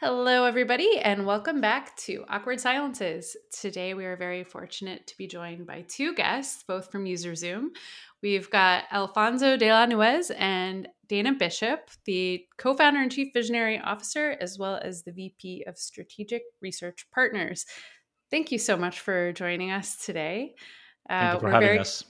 Hello, everybody, and welcome back to Awkward Silences. Today, we are very fortunate to be joined by two guests, both from UserZoom. We've got Alfonso de la Nuez and Dana Bishop, the co founder and chief visionary officer, as well as the VP of Strategic Research Partners. Thank you so much for joining us today. Uh, Thank you for having very, us.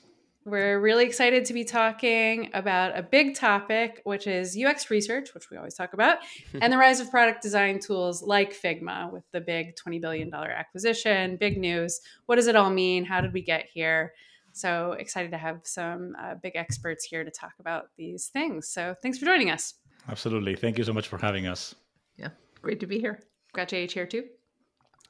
We're really excited to be talking about a big topic, which is UX research, which we always talk about, and the rise of product design tools like Figma with the big $20 billion acquisition. Big news. What does it all mean? How did we get here? So excited to have some uh, big experts here to talk about these things. So thanks for joining us. Absolutely. Thank you so much for having us. Yeah, great to be here. Got JH here too.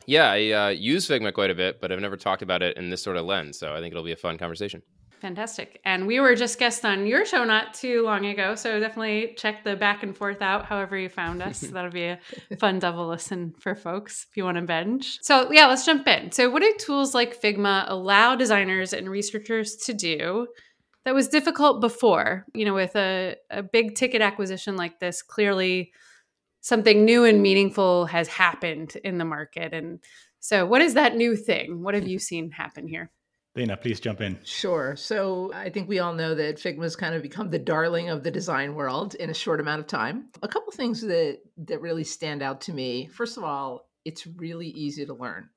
Yeah, I uh, use Figma quite a bit, but I've never talked about it in this sort of lens. So I think it'll be a fun conversation. Fantastic. And we were just guests on your show not too long ago. So definitely check the back and forth out however you found us. That'll be a fun double listen for folks if you want to bench. So, yeah, let's jump in. So, what do tools like Figma allow designers and researchers to do that was difficult before? You know, with a, a big ticket acquisition like this, clearly something new and meaningful has happened in the market. And so, what is that new thing? What have you seen happen here? Dana, please jump in. Sure. So I think we all know that Figma's kind of become the darling of the design world in a short amount of time. A couple things that that really stand out to me. First of all, it's really easy to learn,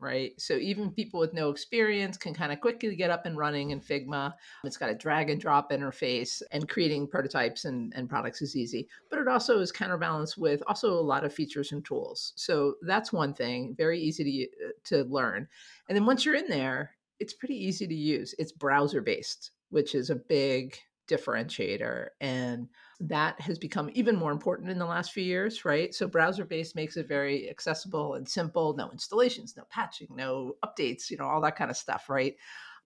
right? So even people with no experience can kind of quickly get up and running in Figma. It's got a drag and drop interface and creating prototypes and, and products is easy. But it also is counterbalanced with also a lot of features and tools. So that's one thing, very easy to, uh, to learn. And then once you're in there, it's pretty easy to use. It's browser based, which is a big differentiator. And that has become even more important in the last few years, right? So, browser based makes it very accessible and simple no installations, no patching, no updates, you know, all that kind of stuff, right?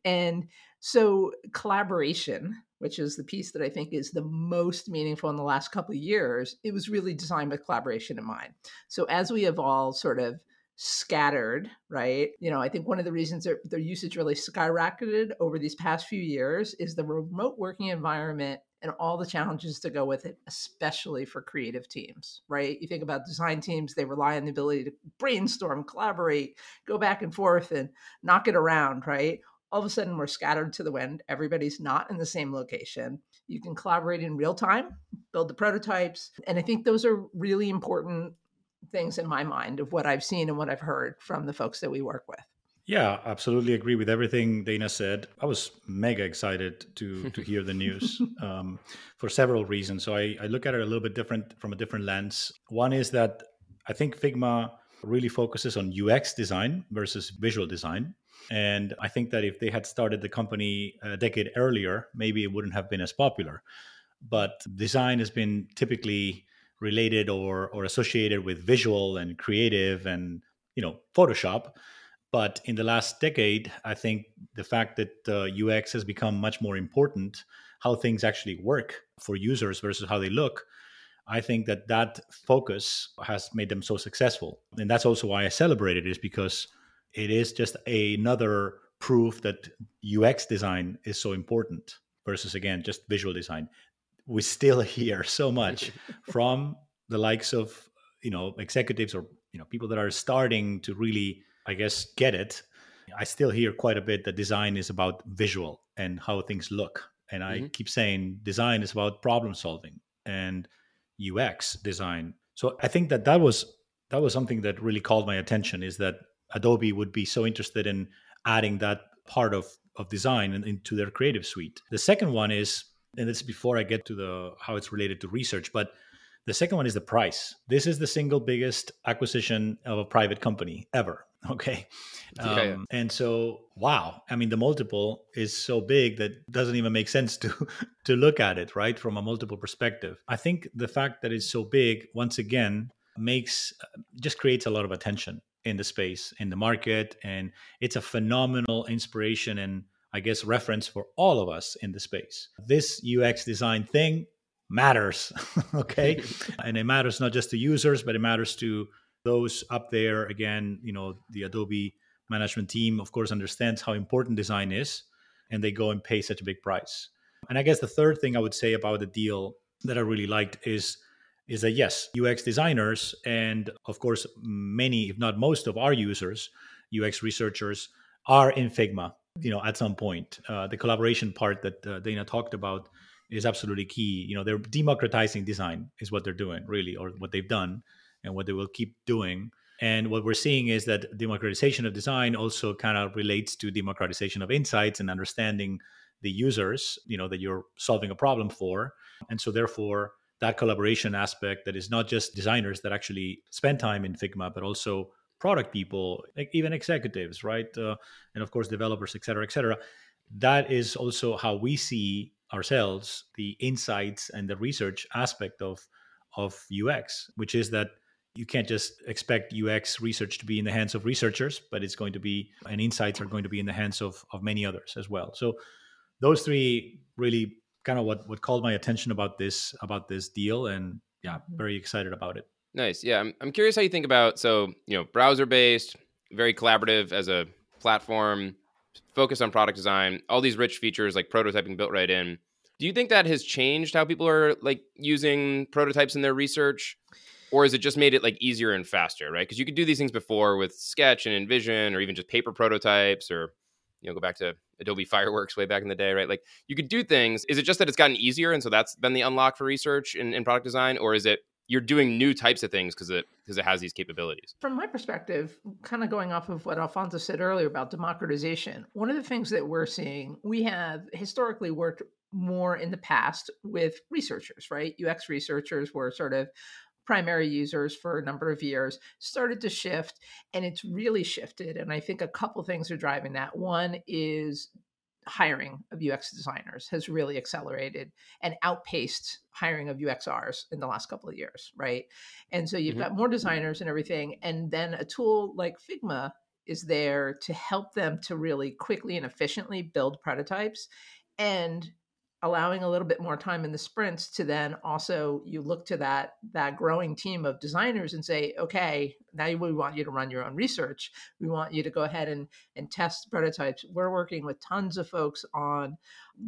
And so, collaboration, which is the piece that I think is the most meaningful in the last couple of years, it was really designed with collaboration in mind. So, as we have all sort of scattered, right? You know, I think one of the reasons their, their usage really skyrocketed over these past few years is the remote working environment and all the challenges to go with it, especially for creative teams, right? You think about design teams, they rely on the ability to brainstorm, collaborate, go back and forth and knock it around, right? All of a sudden, we're scattered to the wind. Everybody's not in the same location. You can collaborate in real time, build the prototypes. And I think those are really important things in my mind of what I've seen and what I've heard from the folks that we work with. Yeah, absolutely agree with everything Dana said. I was mega excited to to hear the news um, for several reasons. So I, I look at it a little bit different from a different lens. One is that I think Figma really focuses on UX design versus visual design. And I think that if they had started the company a decade earlier, maybe it wouldn't have been as popular. But design has been typically related or or associated with visual and creative and you know Photoshop. But in the last decade, I think the fact that uh, UX has become much more important, how things actually work for users versus how they look, I think that that focus has made them so successful. And that's also why I celebrate it, is because it is just another proof that UX design is so important versus, again, just visual design we still hear so much from the likes of you know executives or you know people that are starting to really i guess get it. I still hear quite a bit that design is about visual and how things look. And i mm-hmm. keep saying design is about problem solving and ux design. So i think that that was that was something that really called my attention is that adobe would be so interested in adding that part of of design into their creative suite. The second one is and this is before I get to the how it's related to research, but the second one is the price. This is the single biggest acquisition of a private company ever. Okay. Um, yeah. And so, wow. I mean, the multiple is so big that doesn't even make sense to to look at it, right? From a multiple perspective. I think the fact that it's so big, once again, makes just creates a lot of attention in the space, in the market. And it's a phenomenal inspiration and I guess, reference for all of us in the space. This UX design thing matters, okay? and it matters not just to users, but it matters to those up there. Again, you know, the Adobe management team, of course, understands how important design is, and they go and pay such a big price. And I guess the third thing I would say about the deal that I really liked is is that yes, UX designers and of course many, if not most, of our users, UX researchers, are in Figma. You know, at some point, uh, the collaboration part that uh, Dana talked about is absolutely key. You know, they're democratizing design is what they're doing, really, or what they've done, and what they will keep doing. And what we're seeing is that democratization of design also kind of relates to democratization of insights and understanding the users, you know, that you're solving a problem for. And so therefore, that collaboration aspect that is not just designers that actually spend time in Figma, but also product people, even executives, right? Uh, and of course, developers, et cetera, et cetera. That is also how we see ourselves the insights and the research aspect of of UX, which is that you can't just expect UX research to be in the hands of researchers, but it's going to be and insights are going to be in the hands of of many others as well. So those three really kind of what what called my attention about this about this deal and yeah very excited about it nice. Yeah i'm, I'm curious how you think about so you know browser based very collaborative as a platform focus on product design all these rich features like prototyping built right in. Do you think that has changed how people are like using prototypes in their research? Or has it just made it like easier and faster right? Because you could do these things before with sketch and InVision or even just paper prototypes or you know go back to adobe fireworks way back in the day right? Like you could do things. Is it just that it's gotten easier and so that's been the unlock for research in, in product design? Or is it you're doing new types of things because it because it has these capabilities. From my perspective kind of going off of what alfonso said earlier about democratization one of the things that we're seeing we have historically worked more in the past with researchers right? Ux researchers were sort of primary users for a number of years started to shift and it's really shifted and i think a couple things are driving that. One is hiring of ux designers has really accelerated and outpaced hiring of uxrs in the last couple of years right and so you've mm-hmm. got more designers and everything and then a tool like figma is there to help them to really quickly and efficiently build prototypes and allowing a little bit more time in the sprints to then also you look to that that growing team of designers and say okay now we want you to run your own research. We want you to go ahead and and test prototypes. We're working with tons of folks on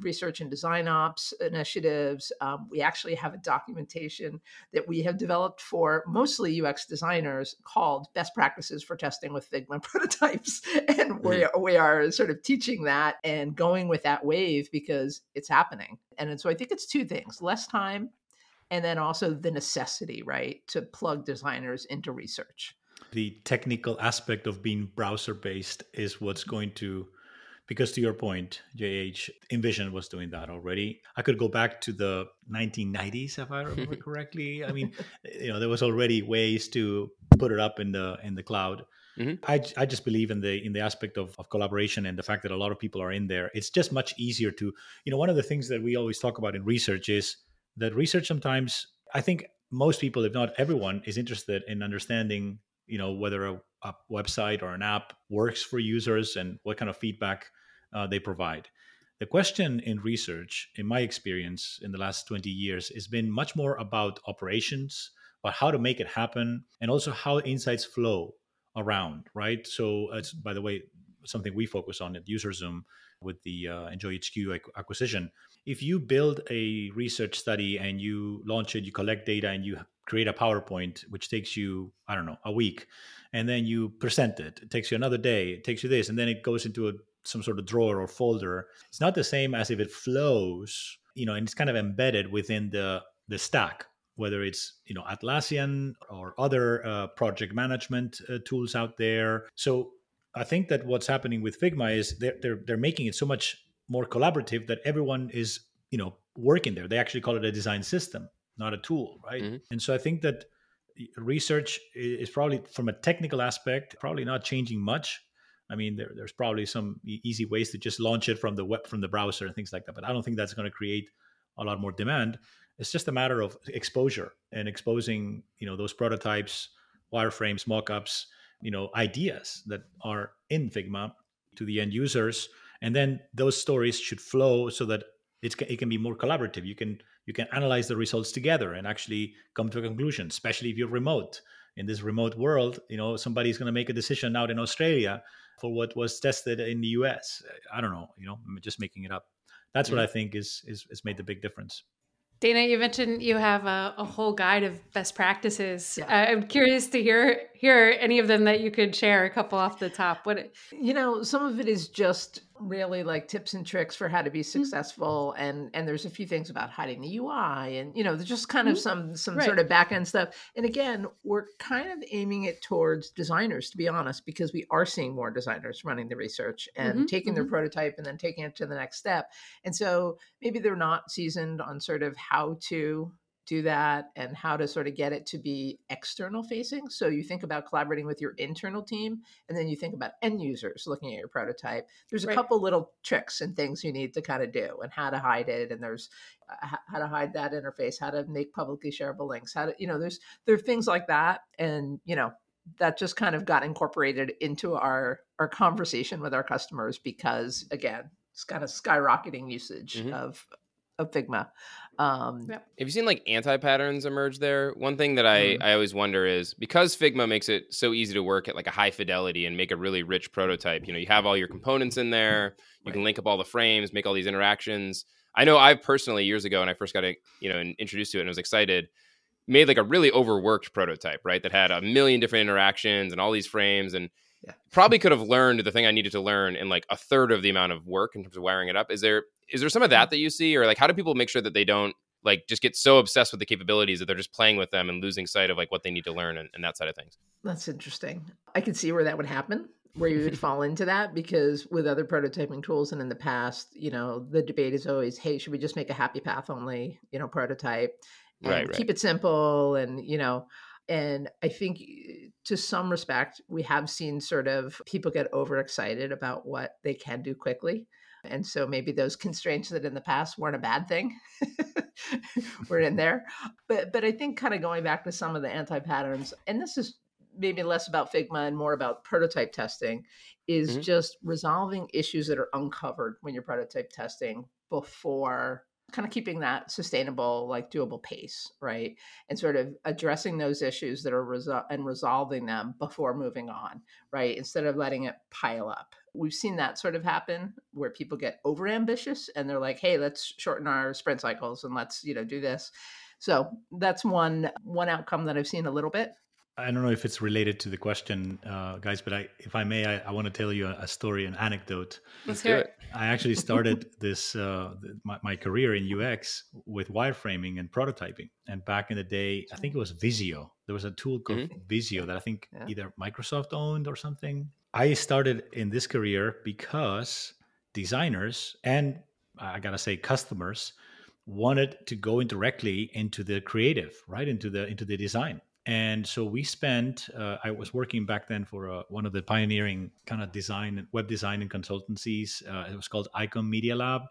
research and design ops initiatives. Um, we actually have a documentation that we have developed for mostly UX designers called Best Practices for Testing with Figma Prototypes. And we, mm-hmm. we are sort of teaching that and going with that wave because it's happening. And so I think it's two things less time and then also the necessity, right, to plug designers into research. The technical aspect of being browser based is what's going to because to your point jh InVision was doing that already. I could go back to the 1990s if i remember correctly. I mean you know there was already ways to put it up in the in the cloud. Mm-hmm. I, I just believe in the in the aspect of, of collaboration and the fact that a lot of people are in there. It's just much easier to you know one of the things that we always talk about in research is that research sometimes i think most people if not everyone is interested in understanding you know whether a, a website or an app works for users and what kind of feedback uh, they provide. The question in research, in my experience in the last 20 years, has been much more about operations, about how to make it happen, and also how insights flow around, right? So, it's, by the way, something we focus on at UserZoom with the uh, EnjoyHQ acquisition. If you build a research study and you launch it, you collect data, and you create a PowerPoint, which takes you, I don't know, a week, and then you present it. It takes you another day. It takes you this, and then it goes into a some sort of drawer or folder. It's not the same as if it flows, you know, and it's kind of embedded within the the stack, whether it's you know Atlassian or other uh, project management uh, tools out there. So I think that what's happening with Figma is they're, they're they're making it so much more collaborative that everyone is you know working there. They actually call it a design system, not a tool, right? Mm-hmm. And so I think that research is probably from a technical aspect probably not changing much I mean, there, there's probably some easy ways to just launch it from the web, from the browser and things like that. But I don't think that's going to create a lot more demand. It's just a matter of exposure and exposing, you know, those prototypes, wireframes, mockups, you know, ideas that are in Figma to the end users, and then those stories should flow so that it's, it can be more collaborative. You can you can analyze the results together and actually come to a conclusion, especially if you're remote. In this remote world, you know, somebody's going to make a decision out in Australia for what was tested in the US. I don't know, you know, I'm just making it up. That's what I think is is is made the big difference. Dana, you mentioned you have a, a whole guide of best practices. Yeah. Uh, I'm curious to hear hear any of them that you could share. A couple off the top. What you know, some of it is just really like tips and tricks for how to be Mm-hmm. successful, and and there's a few things about hiding the UI, and you know, there's just kind of Mhm. some some Right. sort of back end stuff. And again, we're kind of aiming it towards designers, to be honest, because we are seeing more designers running the research and Mhm, taking their prototype and then taking it to the next step. And so maybe they're not seasoned on sort of how to do that and how to sort of get it to be external facing. So you think about collaborating with your internal team and then you think about end users looking at your prototype. There's a Right. couple little tricks and things you need to kind of do and how to hide it and there's uh, how to hide that interface, how to make publicly shareable links, how to you know there's there are things like that and you know that just kind of got incorporated into our our conversation with our customers because again it's kind of skyrocketing usage Mhm. of of Figma. Um, Yep. Have you seen like anti patterns emerge there? One thing that I, Mhm. I always wonder is because Figma makes it so easy to work at like a high fidelity and make a really rich prototype, you know, you have all your components in there, you can link up all the frames, make all these interactions. I know I personally years ago when I first got it, you know, introduced to it and was excited, made like a really overworked prototype, right? That had a million different interactions and all these frames and Yeah. probably could have learned the thing I needed to learn in like a third of the amount of work in terms of wiring it up. Is there is there some of that that you see or like how do people make sure that they don't like just get so obsessed with the capabilities that they're just playing with them and losing sight of like what they need to learn and, and that side of things? That's interesting. I could see where that would happen, where you would fall into that, because with other prototyping tools and in the past, you know, the debate is always, hey, should we just make a happy path only, you know, prototype and Right, right. keep it simple and, you know, and I think eh, to some respect, we have seen sort of people get overexcited about what they can do quickly. And so maybe those constraints that in the past weren't a bad thing were in there. But but I think kind of going back to some of the anti-patterns, and this is maybe less about Figma and more about prototype testing, is Mhm. just resolving issues that are uncovered when you're prototype testing before kind of keeping that sustainable, like doable pace, right? And sort of addressing those issues that are resol- and resolving them before moving on, right? Instead of letting it pile up. We've seen that sort of happen where people get over ambitious and they're like, "Hey, let's shorten our sprint cycles and let's, you know, do this." So that's one one outcome that I've seen a little bit. I don't know if it's related to the question, uh, guys, but I, if I may, I, I want to tell you a, a story, an anecdote. Let's hear it. I actually started this uh, my, my career in UX with wireframing and prototyping. And back in the day, I think it was Visio. There was a tool called Visio that I think Yeah. either Microsoft owned or something. I started in this career because designers and I gotta say customers wanted to go in directly into the creative, right into the into the design. And so we spent. Uh, I was working back then for uh, one of the pioneering kind of design, web design and consultancies. Uh, it was called Icon Media Lab,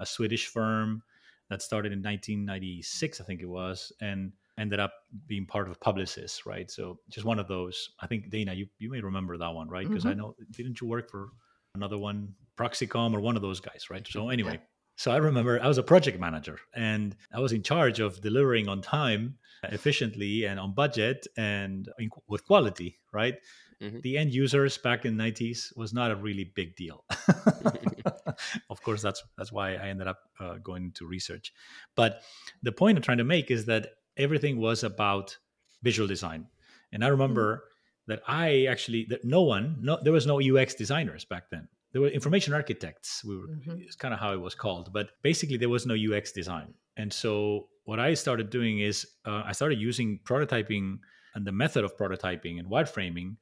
a Swedish firm that started in 1996, I think it was, and ended up being part of Publicis, right? So just one of those. I think Dana, you you may remember that one, right? Because I Mhm. know didn't you work for another one, Proxicom or one of those guys, right? So anyway, so I remember I was a project manager and I was in charge of delivering on time, efficiently, and on budget and in, with quality, right? Mhm. The end users back in the 90s was not a really big deal. of course, that's that's why I ended up uh, going into research. But the point I'm trying to make is that everything was about visual design, and I remember that I actually that no one, no, there was no UX designers back then. There were information architects. We were Mhm. it's kind of how it was called, but basically there was no UX design. And so what I started doing is uh, I started using prototyping and the method of prototyping and wireframing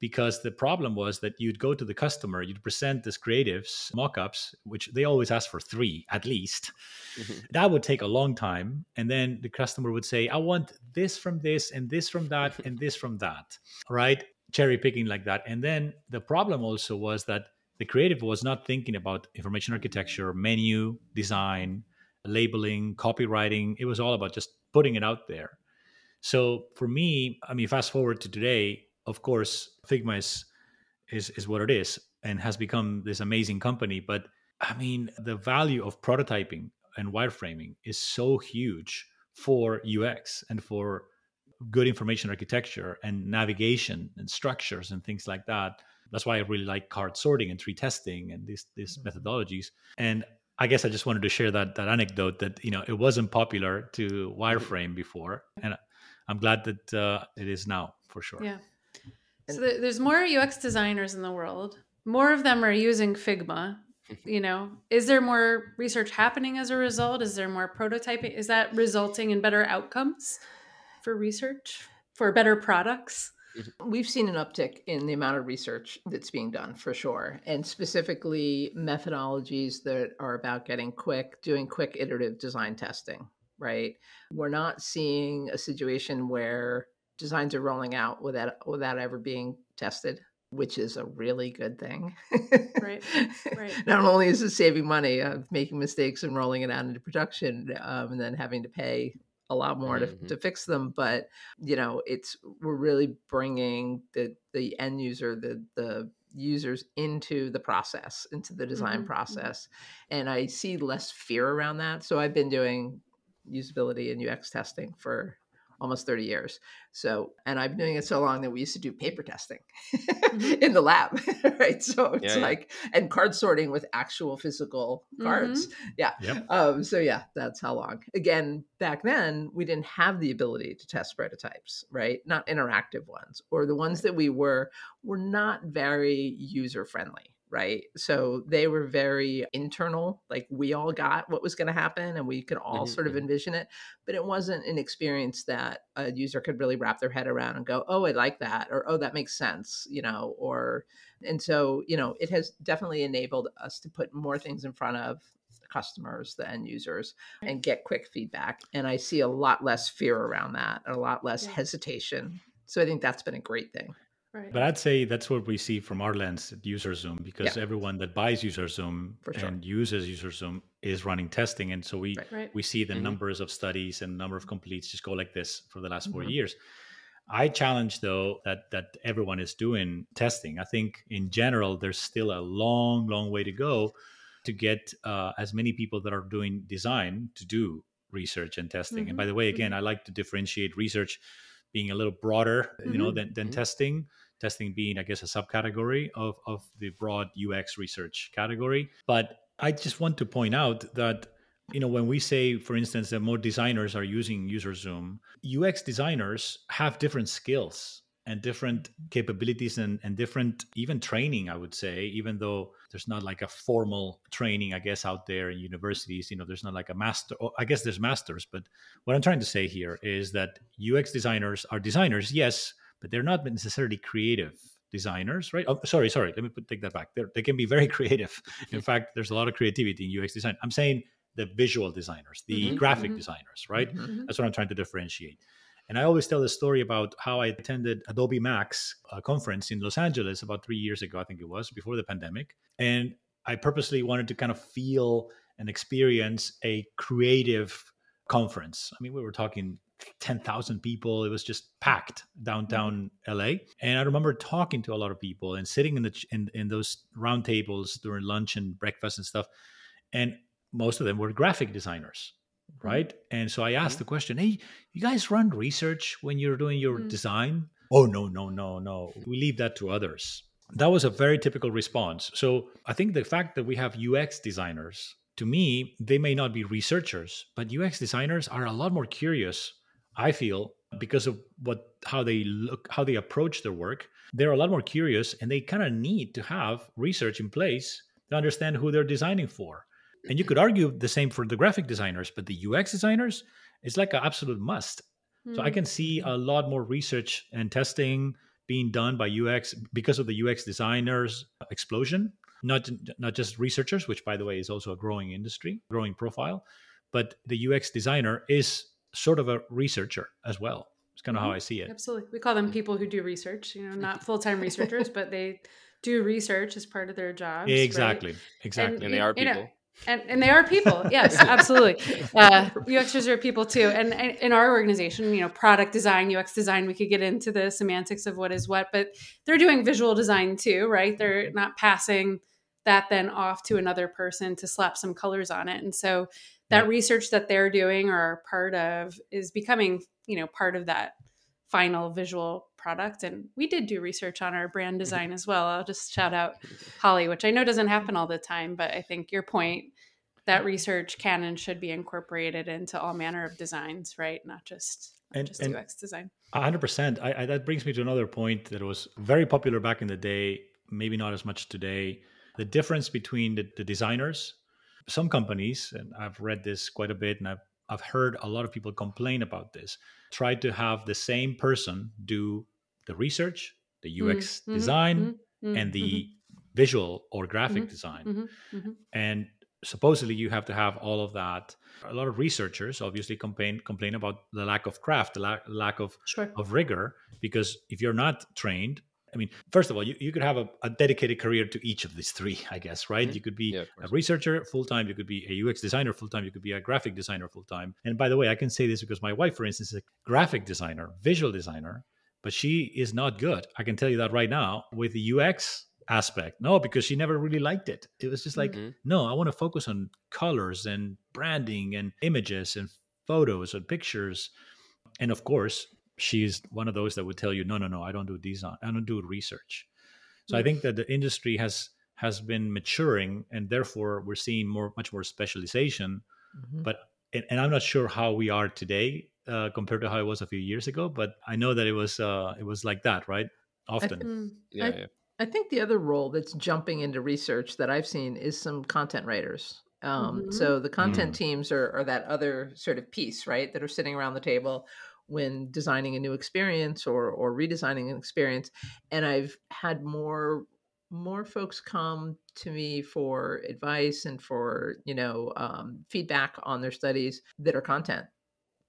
because the problem was that you'd go to the customer, you'd present this creatives mock-ups, which they always ask for three at least. Mhm. That would take a long time, and then the customer would say, "I want this from this, and this from that, and this from that." Right? Cherry picking like that. And then the problem also was that the creative was not thinking about information architecture, menu design, labeling, copywriting. It was all about just putting it out there. So for me, I mean, fast forward to today, of course, Figma is is is what it is and has become this amazing company. But I mean, the value of prototyping and wireframing is so huge for UX and for good information architecture and navigation and structures and things like that. That's why I really like card sorting and tree testing and these these methodologies. And I guess I just wanted to share that that anecdote that you know it wasn't popular to wireframe before, and I'm glad that uh, it is now for sure. Yeah. So there's more UX designers in the world. More of them are using Figma. You know, is there more research happening as a result? Is there more prototyping? Is that resulting in better outcomes for research, for better products? We've seen an uptick in the amount of research that's being done for sure, and specifically methodologies that are about getting quick, doing quick iterative design testing, right? We're not seeing a situation where designs are rolling out without without ever being tested which is a really good thing. right. Right. Not only is it saving money of making mistakes and rolling it out into production, um, and then having to pay a lot more mm-hmm. to, to fix them, but you know, it's we're really bringing the the end user, the the users into the process, into the design mm-hmm. mm-hmm. process, and I see less fear around that. So I've been doing usability and UX testing for almost 30 years. So, and I've been doing it so long that we used to do paper testing mm-hmm. in the lab, right? So it's yeah, like, yeah. and card sorting with actual physical cards. Mm-hmm. Yeah. Yep. Um, so yeah, that's how long. Again, back then we didn't have the ability to test prototypes, right? Not interactive ones, or the ones that we were, were not very user friendly right? So they were very internal, like we all got what was going to happen and we could all mm-hmm. sort of mm-hmm. envision it, but it wasn't an experience that a user could really wrap their head around and go, "Oh, I like that," or "Oh, that makes sense," you know, or and so, you know, it has definitely enabled us to put more things in front of customers, the end users, and get quick feedback. And I see a lot less fear around that, a lot less yeah. hesitation. So I think that's been a great thing. Right. But I'd say that's what we see from our lens at UserZoom because yeah. everyone that buys UserZoom sure. and uses UserZoom is running testing, and so we right. we see the mm-hmm. numbers of studies and number of completes just go like this for the last mm-hmm. four years. I challenge though that that everyone is doing testing. I think in general there's still a long, long way to go to get uh, as many people that are doing design to do research and testing. Mm-hmm. And by the way, again, mm-hmm. I like to differentiate research being a little broader, you know, mm-hmm. than, than mm-hmm. testing testing being, I guess, a subcategory of, of the broad UX research category. But I just want to point out that you know when we say for instance that more designers are using userzoom ux designers have different skills and different capabilities and, and different even training i would say even though there's not like a formal training i guess out there in universities you know there's not like a master i guess there's masters but what i'm trying to say here is that ux designers are designers yes but they're not necessarily creative designers, right? Oh, sorry, sorry. Let me put, take that back. They're, they can be very creative. In fact, there's a lot of creativity in UX design. I'm saying the visual designers, the mm-hmm, graphic mm-hmm. designers, right? Mm-hmm. mm-hmm. That's what I'm trying to differentiate. And I always tell the story about how I attended Adobe Max a conference in Los Angeles about three years ago, I think it was, before the pandemic. And I purposely wanted to kind of feel and experience a creative conference. I mean, we were talking 10,000 people. It was just packed downtown mm-hmm. LA. And I remember talking to a lot of people and sitting in the in, in those round tables during lunch and breakfast and stuff. And most of them were graphic designers, mm-hmm. right? And so I asked mm-hmm. the question, "Hey, you guys run research when you're doing your mm-hmm. design?" "Oh, no, no, no, no. We leave that to others." That was a very typical response. So I think the fact that we have UX designers to me, they may not be researchers, but UX designers are a lot more curious I feel because of what how they look how they approach their work they're a lot more curious and they kind of need to have research in place to understand who they're designing for and you could argue the same for the graphic designers but the ux designers it's like an absolute must mm. so i can see hmm. a lot more research and testing being done by ux because of the ux designers explosion not not just researchers which by the way is also a growing industry growing profile but the ux designer is sort of a researcher as well. It's kind of mm-hmm. how I see it. Absolutely. We call them people who do research, you know, not full time researchers, but they do research as part of their job. Exactly. Right? Exactly. And, and, they are people. You know, and, and they are people yes absolutely uh, uxers are people too and, and in our organization you know product design ux design we could get into the semantics of what is what but they're doing visual design too right they're not passing that then off to another person to slap some colors on it and so that research that they're doing or are part of is becoming you know part of that final visual product and we did do research on our brand mm-hmm. design as well i'll just shout out holly which i know doesn't happen all the time but i think your point that research can and should be incorporated into all manner of designs, right? Not just And- just and- UX design. Hundred percent. I, I, that brings me to another point that was very popular back in the day, maybe not as much today. The difference between the, the designers, some companies, and I've read this quite a bit, and I've I've heard a lot of people complain about this. Try to have the same person do the research, the UX Mhm, design, mhm, and mhm, the visual or graphic Mhm, design. and supposedly you have to have all of that a lot of researchers obviously complain complain about the lack of craft the la- lack of Sure. of rigor because if you're not trained i mean first of all you, you could have a, a dedicated career to each of these three i guess right? Mhm. you could be Yeah, a researcher full-time you could be a ux designer full-time you could be a graphic designer full-time. And by the way i can say this because my wife for instance is a graphic designer visual designer but she is not good i can tell you that right now with the ux aspect. No because she never really liked it. It was just like Mhm. no i want to focus on colors and branding and images and photos and pictures. And of course she's one of those that would tell you no no no i don't do design i don't do research so i Mm. think that the industry has has been maturing and therefore we're seeing more much more specialization Mhm. but and, and i'm not sure how we are today uh, compared to how it was a few years ago but i know that it was uh, it was like that right often Mm. Yeah, I- yeah. I think the other role that's jumping into research that I've seen is some content writers. Um, Mhm. So the content Mm. teams are, are that other sort of piece, right? That are sitting around the table when designing a new experience or or redesigning an experience. And I've had more more folks come to me for advice and for you know um, feedback on their studies that are content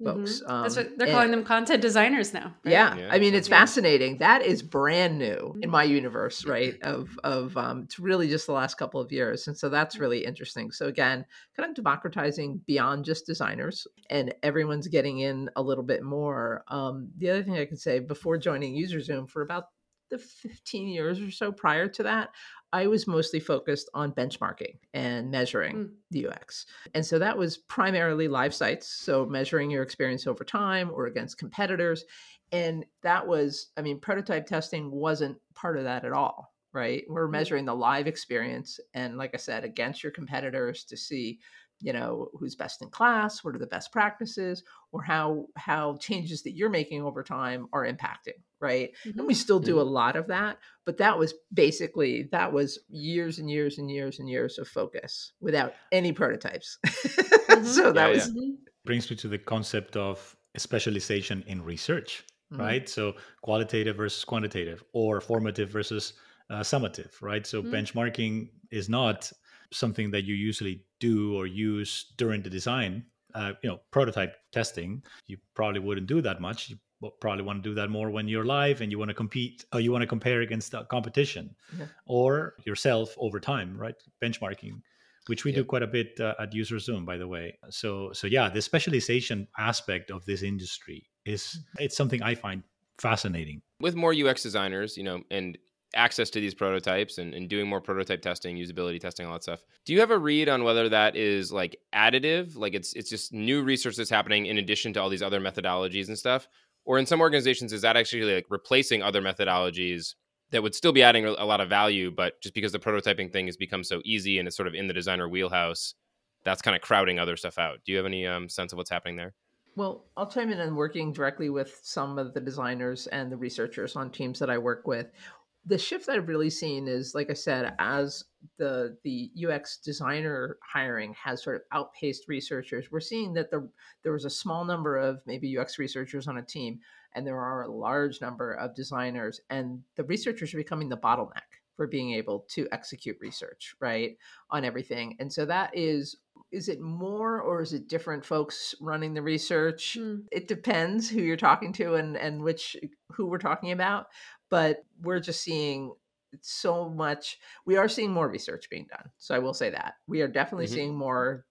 folks. Mhm. That's Um, what they're and- calling them content designers now. right? yeah, Yeah, I mean it's yeah. fascinating. That is brand new in my universe, right? Of of um, it's really just the last couple of years, and so that's really interesting. So again, kind of democratizing beyond just designers, and everyone's getting in a little bit more. Um, the other thing I can say before joining UserZoom for about the 15 years or so prior to that, I was mostly focused on benchmarking and measuring Mm. the UX. And so that was primarily live sites, so measuring your experience over time or against competitors. And that was, I mean, prototype testing wasn't part of that at all, right? We're Mm. measuring the live experience and, like I said, against your competitors to see, you know, who's best in class, what are the best practices, or how how changes that you're making over time are impacting, right? Mhm. And we still do a lot of that, but that was basically that was years and years and years and years of focus without any prototypes. so that Yeah, was Mhm. brings me to the concept of specialization in research Mhm. right so qualitative versus quantitative or formative versus uh, summative right so benchmarking is not something that you usually do or use during the design uh, you know prototype testing you probably wouldn't do that much. You probably want to do that more when you're live and you want to compete or you want to compare against the competition Yeah. or yourself over time right? Benchmarking which we do quite a bit uh, at UserZoom by the way. So so yeah the specialization aspect of this industry is it's something i find fascinating. With more UX designers, you know, and access to these prototypes and, and doing more prototype testing, usability testing, all that stuff. Do you have a read on whether that is like additive, like it's it's just new research that's happening in addition to all these other methodologies and stuff? Or in some organizations, is that actually like replacing other methodologies that would still be adding a lot of value, but just because the prototyping thing has become so easy and it's sort of in the designer wheelhouse, that's kind of crowding other stuff out. Do you have any um, sense of what's happening there? Well, I'll chime in and working directly with some of the designers and the researchers on teams that I work with. The shift that I've really seen is, like I said, as the the UX designer hiring has sort of outpaced researchers, we're seeing that the there was a small number of maybe UX researchers on a team, and there are a large number of designers, and the researchers are becoming the bottleneck for being able to execute research, right, on everything. And so that is is it more or is it different folks running the research? Mm. It depends who you're talking to and and which who we're talking about, but we're just seeing so much we are seeing more research being done. So I will say that. We are definitely Mhm. seeing more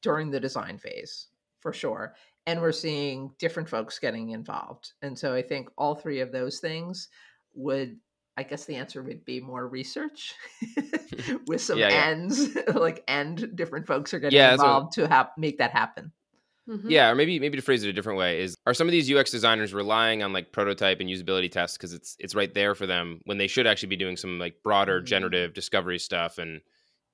during the design phase for sure. And we're seeing different folks getting involved. And so I think all three of those things would I guess the answer would be more research with some Yeah, yeah. ends, like end different folks are getting Yeah, that's what- involved to have make that happen. Mhm. Yeah, or maybe maybe to phrase it a different way is are some of these UX designers relying on like prototype and usability tests because it's it's right there for them when they should actually be doing some like broader Mhm. generative discovery stuff and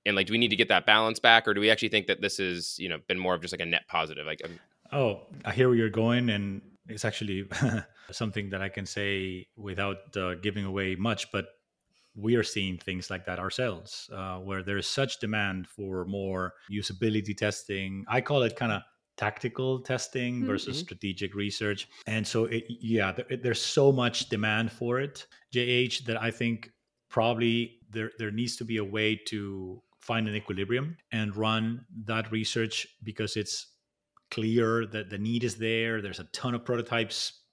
and like do we need to get that balance back or do we actually think that this is you know been more of just like a net positive like um, oh i hear where you're going and it's actually something that i can say without uh, giving away much but we are seeing things like that ourselves uh, where there's such demand for more usability testing. I call it kind of tactical testing versus mm-hmm. strategic research. And so it, yeah there, there's so much demand for it. Jh that i think probably there there needs to be a way to find an equilibrium and run that research because it's clear that the need is there. There's a ton of prototypes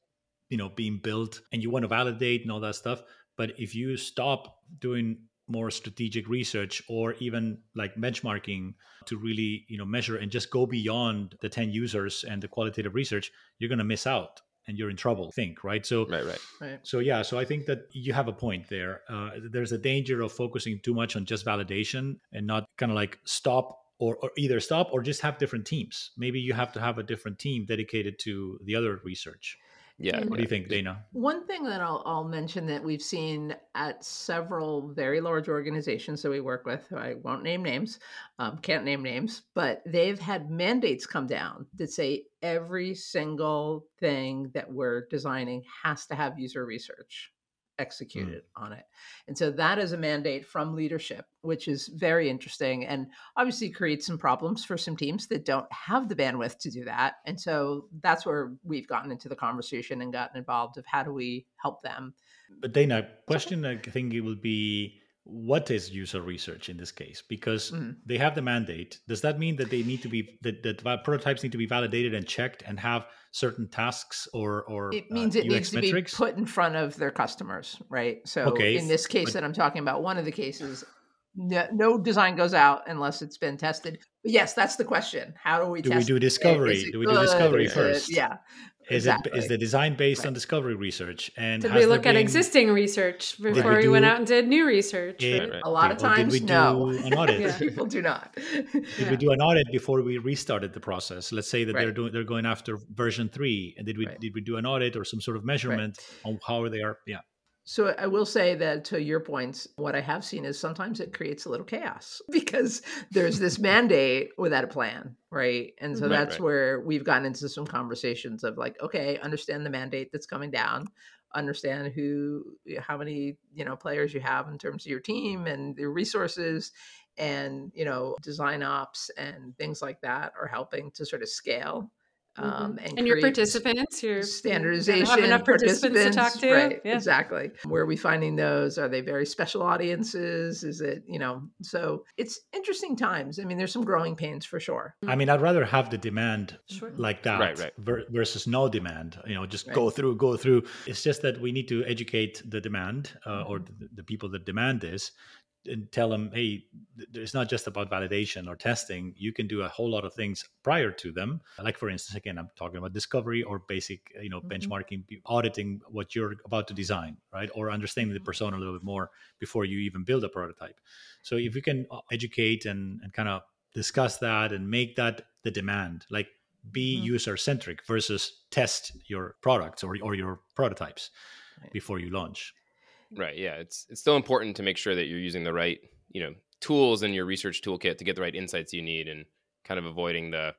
you know being built and you want to validate and all that stuff but if you stop doing more strategic research or even like benchmarking to really you know measure and just go beyond the 10 users and the qualitative research you're going to miss out and you're in trouble think right? So right, right. Right. so yeah so i think that you have a point there. Uh, there's a danger of focusing too much on just validation and not kind of like stop or, or either stop or just have different teams. Maybe you have to have a different team dedicated to the other research yeah. What do you think, Dana? One thing that I'll, I'll mention that we've seen at several very large organizations that we work with, I won't name names, um, can't name names, but they've had mandates come down that say every single thing that we're designing has to have user research. Executed mm. on it. And so that is a mandate from leadership, which is very interesting and obviously creates some problems for some teams that don't have the bandwidth to do that. And so that's where we've gotten into the conversation and gotten involved of how do we help them. But Dana, question I think it will be what is user research in this case because mm-hmm. they have the mandate does that mean that they need to be that, that prototypes need to be validated and checked and have certain tasks or or it means uh, it needs metrics? to be put in front of their customers right so okay. in this case but, that i'm talking about one of the cases no, no, design goes out unless it's been tested. But yes, that's the question. How do we do we do discovery? Do we do discovery first? Yeah. Is exactly. it is the design based right. on discovery research? And did we look at existing research before we, we, went out and did new research? It, right? A lot of times, did we no. Do an audit? yeah. People do not. did yeah. we do an audit before we restarted the process? Let's say that right. they're doing they're going after version three, and did we did we do an audit or some sort of measurement on how they are? Yeah. So I will say that to your points, what I have seen is sometimes it creates a little chaos because there's this mandate without a plan, right? And so right, that's right. where we've gotten into some conversations of like, okay, understand the mandate that's coming down, understand who, how many, you know, players you have in terms of your team and your resources, and you know, design ops and things like that are helping to sort of scale. Um, and, and your participants, your standardization, have enough participants, participants to talk to. Right, yeah. exactly. Where are we finding those? Are they very special audiences? Is it, you know, so it's interesting times. I mean, there's some growing pains for sure. I mean, I'd rather have the demand sure. like that right, right. versus no demand, you know, just right. go through, go through. It's just that we need to educate the demand uh, mm-hmm. or the, the people that demand this and tell them, hey, it's not just about validation or testing. You can do a whole lot of things prior to them. Like for instance, again, I'm talking about discovery or basic, you know, mm-hmm. benchmarking, auditing what you're about to design, right? Or understanding the mm-hmm. persona a little bit more before you even build a prototype. So if you can uh, educate and, and kind of discuss that and make that the demand, like be mm-hmm. user centric versus test your products or, or your prototypes right. before you launch. Right. Yeah. It's it's still important to make sure that you're using the right, you know, tools in your research toolkit to get the right insights you need and kind of avoiding the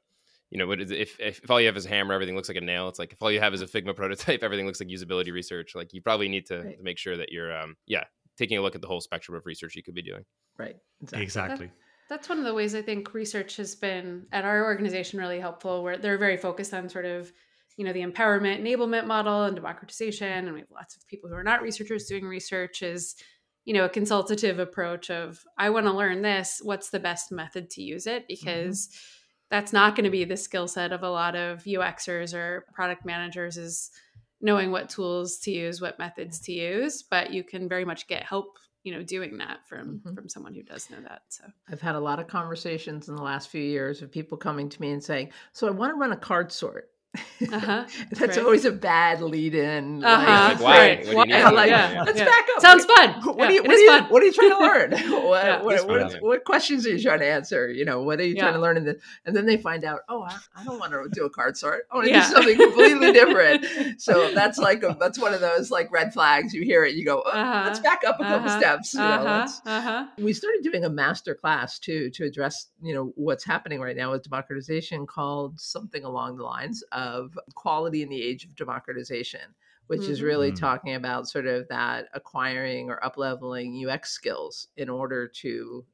you know, what is if, if, if all you have is a hammer, everything looks like a nail. It's like if all you have is a Figma prototype, everything looks like usability research. Like you probably need to, right. to make sure that you're, um, yeah, taking a look at the whole spectrum of research you could be doing. Right. Exactly. exactly. That, that's one of the ways I think research has been at our organization really helpful, where they're very focused on sort of you know the empowerment enablement model and democratization and we have lots of people who are not researchers doing research is you know a consultative approach of i want to learn this what's the best method to use it mm-hmm. because mm-hmm. that's not going to be the skill set of a lot of uxers or product managers is knowing what tools to use what methods to use but you can very much get help you know doing that from mm-hmm. from someone who does know that so i've had a lot of conversations in the last few years of people coming to me and saying so i want to run a card sort Uh-huh. That's Right. always a bad lead in. Uh-huh. Like, why? Right. What do you Why? need like, Yeah. let's Yeah. back up. Sounds What- fun. What, are you, it what, is are you, fun. what are you trying to learn? what, Yeah, what, it's what, what questions are you trying to answer? You know, what are you trying to learn? In the, and then they find out, oh, I, I don't want to do a card sort. I want to Yeah. do something completely different. So that's like a, that's one of those like red flags. You hear it, you go, oh, Uh-huh. let's back up a couple Uh-huh. steps. You know, Uh-huh. let's- Uh-huh. we started doing a master class too to address you know what's happening right now with democratization called something along the lines of quality in the age of democratization which is Mhm. really Mm. talking about sort of that acquiring or upleveling ux skills in order to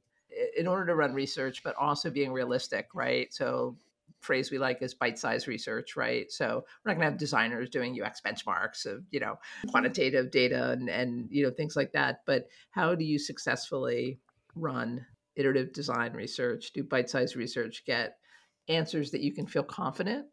in order to run research but also being realistic right so phrase we like is bite-sized research right so we're not going to have designers doing ux benchmarks of you know quantitative data and, and you know things like that but how do you successfully run iterative design research do bite-sized research get answers that you can feel confident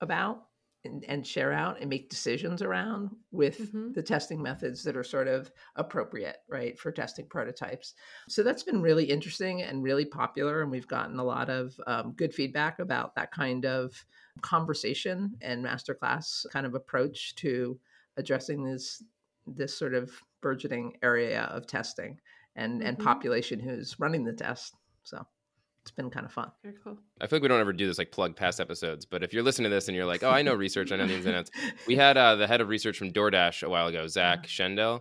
about and, and share out and make decisions around with Mhm. the testing methods that are sort of appropriate right for testing prototypes so that's been really interesting and really popular and we've gotten a lot of um, good feedback about that kind of conversation and masterclass kind of approach to addressing this this sort of burgeoning area of testing and and Mhm. population who's running the test so it's been kind of fun Very cool. I feel like we don't ever do this like plug past episodes, but if you're listening to this and you're like, oh, I know research, I know the ins and outs. We had uh, the head of research from DoorDash a while ago, Zach Schendel,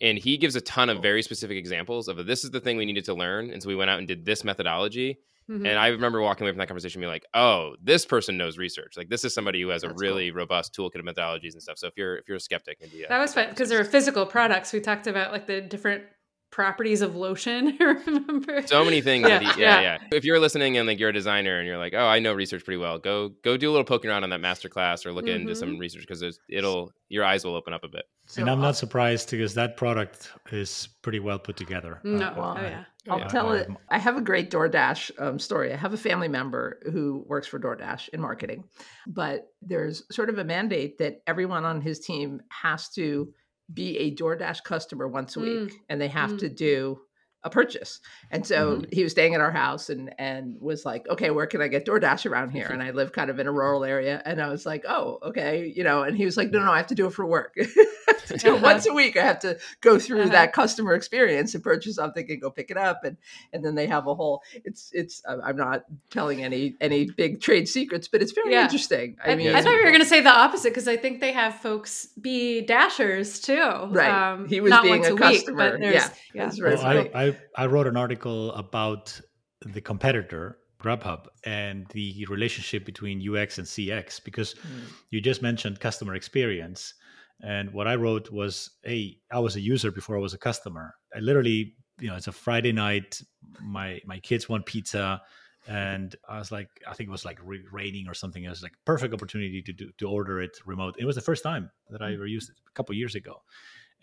and he gives a ton of very specific examples of this is the thing we needed to learn. And so we went out and did this methodology. Mhm. And I remember walking away from that conversation being like, oh, this person knows research. Like this is somebody who has a That's really robust toolkit of methodologies and stuff. So if you're if you're a skeptic, maybe uh, That was fun because there were physical products. We talked about like the different properties of lotion. Remember? so many things. Yeah, that he- yeah, yeah. yeah, If you're listening and like you're a designer and you're like, oh, I know research pretty well, go go do a little poking around on that master class or look into mm-hmm. some research because it'll your eyes will open up a bit. so and I'm I'll- not surprised because that product is pretty well put together. No. Uh, Well, oh I- yeah. Uh, uh, I'll Yeah, tell um, it. I have a great DoorDash um, story. I have a family member who works for DoorDash in marketing, but there's sort of a mandate that everyone on his team has to be a DoorDash customer once a Mm. week, and they have Mm. to do a purchase. And so he was staying at our house and and was like, "Okay, where can I get DoorDash around here?" And I live kind of in a rural area, and I was like, "Oh, okay," you know. And he was like, "No, no, I have to do it for work. I have to do it once a week. I have to go through Uh-huh. that customer experience and purchase something and go pick it up and and then they have a whole it's it's uh, i'm not telling any any big trade secrets but it's very Yeah. interesting i I, mean I thought you were going to say the opposite because I think they have folks be dashers too. Right. He was not being once a week, customer. but Yeah. yeah. That's very Well. I, I, I wrote an article about the competitor, Grubhub, and the relationship between UX and CX because Mm. you just mentioned customer experience. And what I wrote was, hey, I was a user before I was a customer. I literally, you know, it's a Friday night. My my kids want pizza, and I was like, I think it was like raining or something. It was like perfect opportunity to do to order it remote. It was the first time that I ever used it a couple years ago,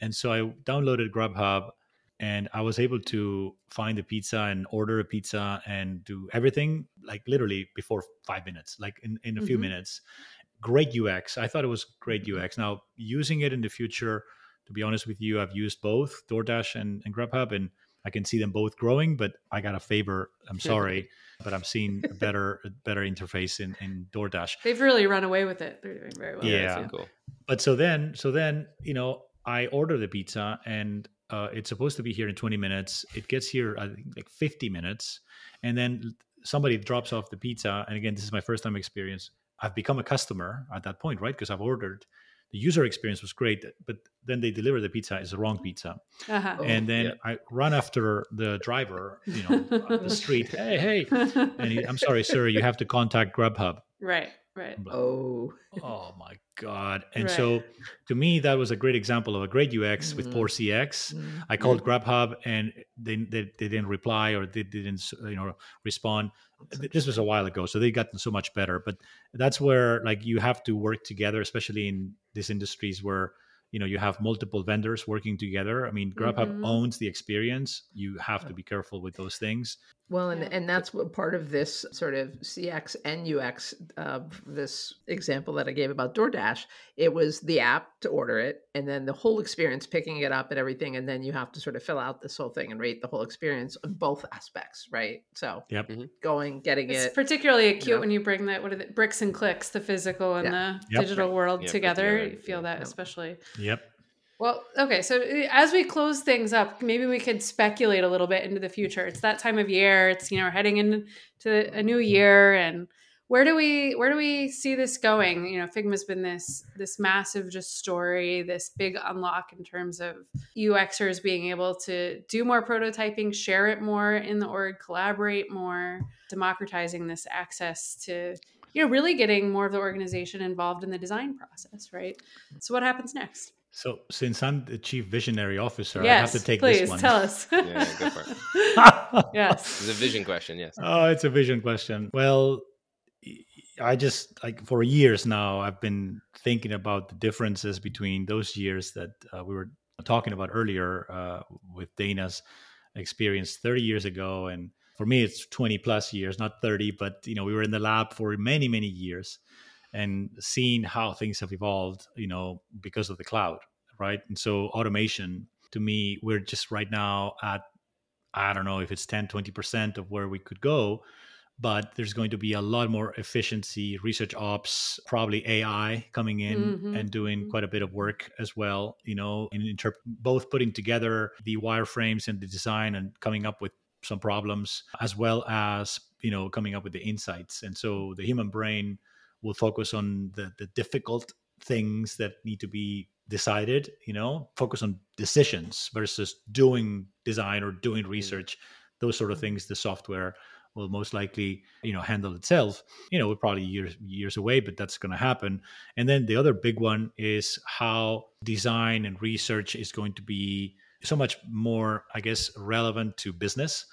and so I downloaded Grubhub, and I was able to find a pizza and order a pizza and do everything like literally before five minutes, like in in a few Mhm. minutes great UX. I thought it was great UX. Now, using it in the future, to be honest with you, I've used both DoorDash and, and Grubhub, and I can see them both growing. But I got a favor. I'm sorry, but I'm seeing a better a better interface in, in DoorDash. They've really run away with it. They're doing very well. with Yeah. too. cool. But so then, so then, you know, I order the pizza, and uh, it's supposed to be here in 20 minutes. It gets here, I think, like 50 minutes, and then somebody drops off the pizza. And again, this is my first time experience. I've become a customer at that point, right? Because I've ordered. The user experience was great, but then they deliver the pizza is the wrong pizza, Uh-huh. Oh, and then yeah. I run after the driver, you know, on the street. Hey, hey! And he, I'm sorry, sir, you have to contact Grubhub. right. Right. I'm oh oh my god! And Right. so, to me, that was a great example of a great UX with Mhm. poor CX. Mm. I called Grubhub, and they, they they didn't reply or they didn't you know respond. This was a while ago, so they've gotten so much better. But that's where like you have to work together, especially in these industries where you know you have multiple vendors working together. I mean, Grubhub Mhm. owns the experience. You have to be careful with those things. Well, and, Yeah. and that's what part of this sort of CX and UX, uh, this example that I gave about DoorDash, it was the app to order it and then the whole experience, picking it up and everything. And then you have to sort of fill out this whole thing and rate the whole experience on both aspects, right? So Yep. Mhm. going, getting It's it. particularly acute know? when you bring that what are the bricks and clicks, the physical and the Yep. digital world Yeah, put together. together. You feel that Yep. especially. Yep. Well, okay. So uh, as we close things up, maybe we could speculate a little bit into the future. It's that time of year. It's you know we're heading into a new year, and where do we where do we see this going? You know, Figma's been this this massive just story, this big unlock in terms of UXers being able to do more prototyping, share it more in the org, collaborate more, democratizing this access to you know really getting more of the organization involved in the design process, right? So what happens next? So since I'm the chief visionary officer, I have to take please this one. Please tell us. Yeah, go for it. yes. It's a vision question. Yes. Oh, it's a vision question. Well, I just like for years now, I've been thinking about the differences between those years that uh, we were talking about earlier uh, with Dana's experience 30 years ago. And for me, it's 20 plus years, not 30, but you know, we were in the lab for many, many years and seeing how things have evolved, you know, because of the cloud, right? And so automation to me, we're just right now at, I don't know if it's 10, 20% of where we could go but there's going to be a lot more efficiency, research ops, probably AI coming in Mhm, and doing mhm. quite a bit of work as well. You know, in inter- both putting together the wireframes and the design and coming up with some problems, as well as you know coming up with the insights. And so the human brain will focus on the the difficult things that need to be decided. You know, focus on decisions versus doing design or doing research. Those sort of mm-hmm. things. The software will most likely you know handle itself you know we're probably years years away but that's going to happen and then the other big one is how design and research is going to be so much more i guess relevant to business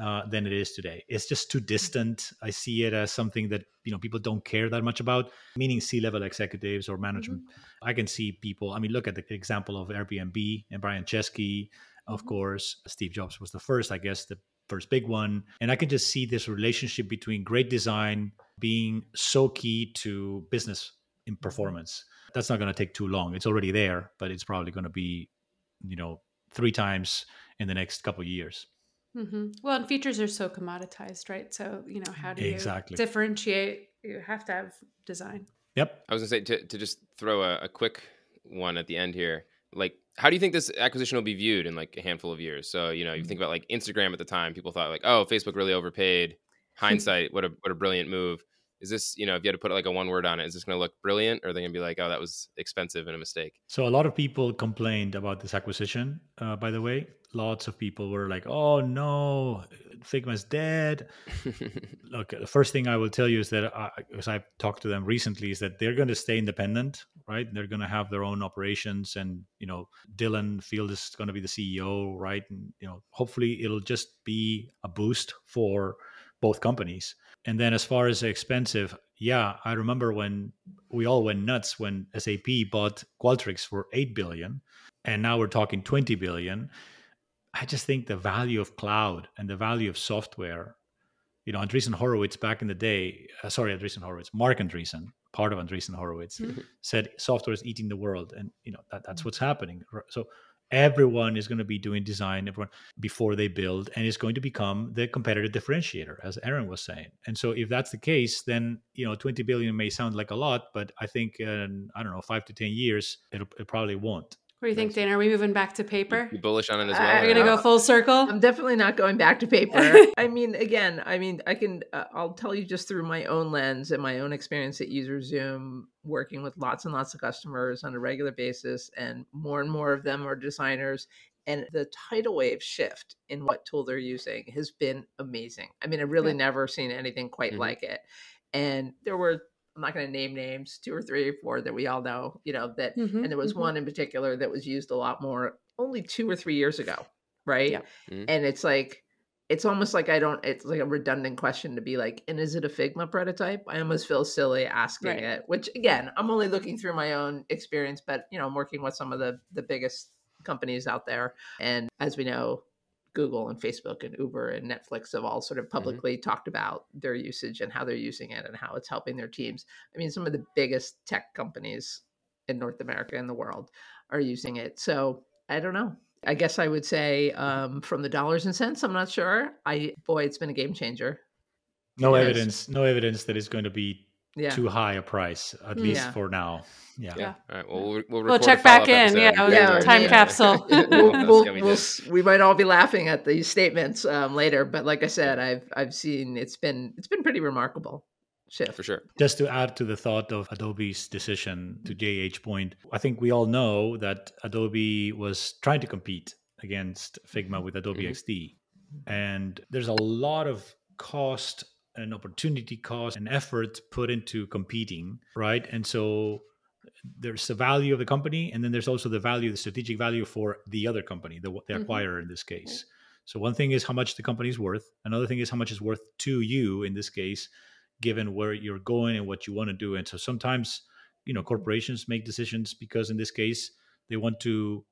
uh, than it is today it's just too distant i see it as something that you know people don't care that much about meaning c-level executives or management i can see people i mean look at the example of airbnb and brian chesky of Mhm. course steve jobs was the first i guess the first big one. And I can just see this relationship between great design being so key to business in performance. That's not going to take too long. It's already there, but it's probably going to be, you know, three times in the next couple of years. Hmm Well, and features are so commoditized, right? So, you know, how do you Exactly. differentiate? You have to have design. Yep. I was gonna say to, to just throw a, a quick one at the end here. Like, how do you think this acquisition will be viewed in like a handful of years? So, you know, you think about like Instagram at the time, people thought like, oh, Facebook really overpaid. Hindsight, what a what a brilliant move. Is this, you know, if you had to put like a one word on it, is this going to look brilliant, or are they going to be like, oh, that was expensive and a mistake? So a lot of people complained about this acquisition. Uh, by the way, lots of people were like, "Oh no, Figma's dead." Look, the first thing I will tell you is that, as I've talked to them recently, is that they're going to stay independent, right? They're going to have their own operations, and you know, Dylan Field is going to be the CEO, right? And you know, hopefully, it'll just be a boost for both companies. And then, as far as expensive, yeah, I remember when we all went nuts when SAP bought Qualtrics for eight billion, and now we're talking twenty billion. I just think the value of cloud and the value of software you know, Andreessen Horowitz back in the day, uh, sorry, Andreessen Horowitz, Marc Andreessen, part of Andreessen Horowitz, Mhm. said software is eating the world. And, you know, that, that's what's happening. So everyone is going to be doing design everyone before they build and it's going to become the competitive differentiator, as Erin was saying. And so if that's the case, then, you know, 20 billion may sound like a lot, but I think, in, I don't know, five to 10 years, it'll, it probably won't. What do you think, Dana? Are we moving back to paper? You bullish on it as I- well? Are or we gonna go full circle? I'm definitely not going back to paper. I mean, again, I mean, I can, uh, I'll tell you just through my own lens and my own experience at UserZoom, working with lots and lots of customers on a regular basis, and more and more of them are designers. And the tidal wave shift in what tool they're using has been amazing. I mean, I've really Yeah. never seen anything quite Mhm. like it. And there were, I'm not going to name names, two or three or four that we all know, you know, that Mhm, and there was mhm. one in particular that was used a lot more only two or three years ago right Yep. Mhm. and it's like it's almost like i don't it's like a redundant question to be like and is it a figma prototype i almost feel silly asking Right. it which again i'm only looking through my own experience but you know i'm working with some of the the biggest companies out there and as we know Google and Facebook and Uber and Netflix have all sort of publicly mm-hmm. talked about their usage and how they're using it and how it's helping their teams. I mean, some of the biggest tech companies in North America and the world are using it. So I don't know. I guess I would say um, from the dollars and cents, I'm not sure. I boy, it's been a game changer. No yes. evidence, no evidence that it's going to be yeah. too high a price, at mm. least yeah. for now. Yeah. yeah. All right. Well, we'll, we'll, we'll check back in. Yeah. yeah. Time capsule. we'll, we'll, we might all be laughing at these statements um, later, but like I said, I've I've seen it's been it's been pretty remarkable shift for sure. Just to add to the thought of Adobe's decision to JH point, I think we all know that Adobe was trying to compete against Figma with Adobe mm-hmm. XD, and there's a lot of cost and opportunity cost and effort put into competing, right? And so there's the value of the company, and then there's also the value, the strategic value for the other company, the, the mm-hmm. acquirer in this case. So one thing is how much the company is worth. Another thing is how much is worth to you in this case, given where you're going and what you want to do. And so sometimes, you know, corporations make decisions because in this case they want to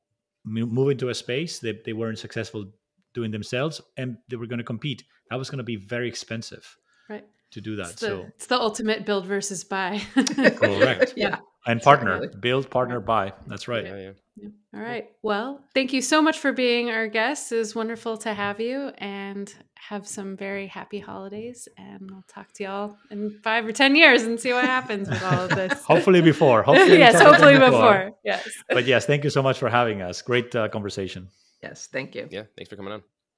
move into a space that they weren't successful doing themselves, and they were going to compete. That was going to be very expensive right. to do that it's the, so it's the ultimate build versus buy. Correct. Yeah. And partner build partner buy. That's right. Yeah, yeah. yeah. all right. Well thank you so much for being our guest it was wonderful to have you and have some very happy holidays and i'll talk to y'all in five or ten years and see what happens with all of this. Hopefully before. Hopefully yes hopefully before. before. yes. But yes thank you so much for having us. Great uh, conversation. Yes thank you. Yeah thanks for coming on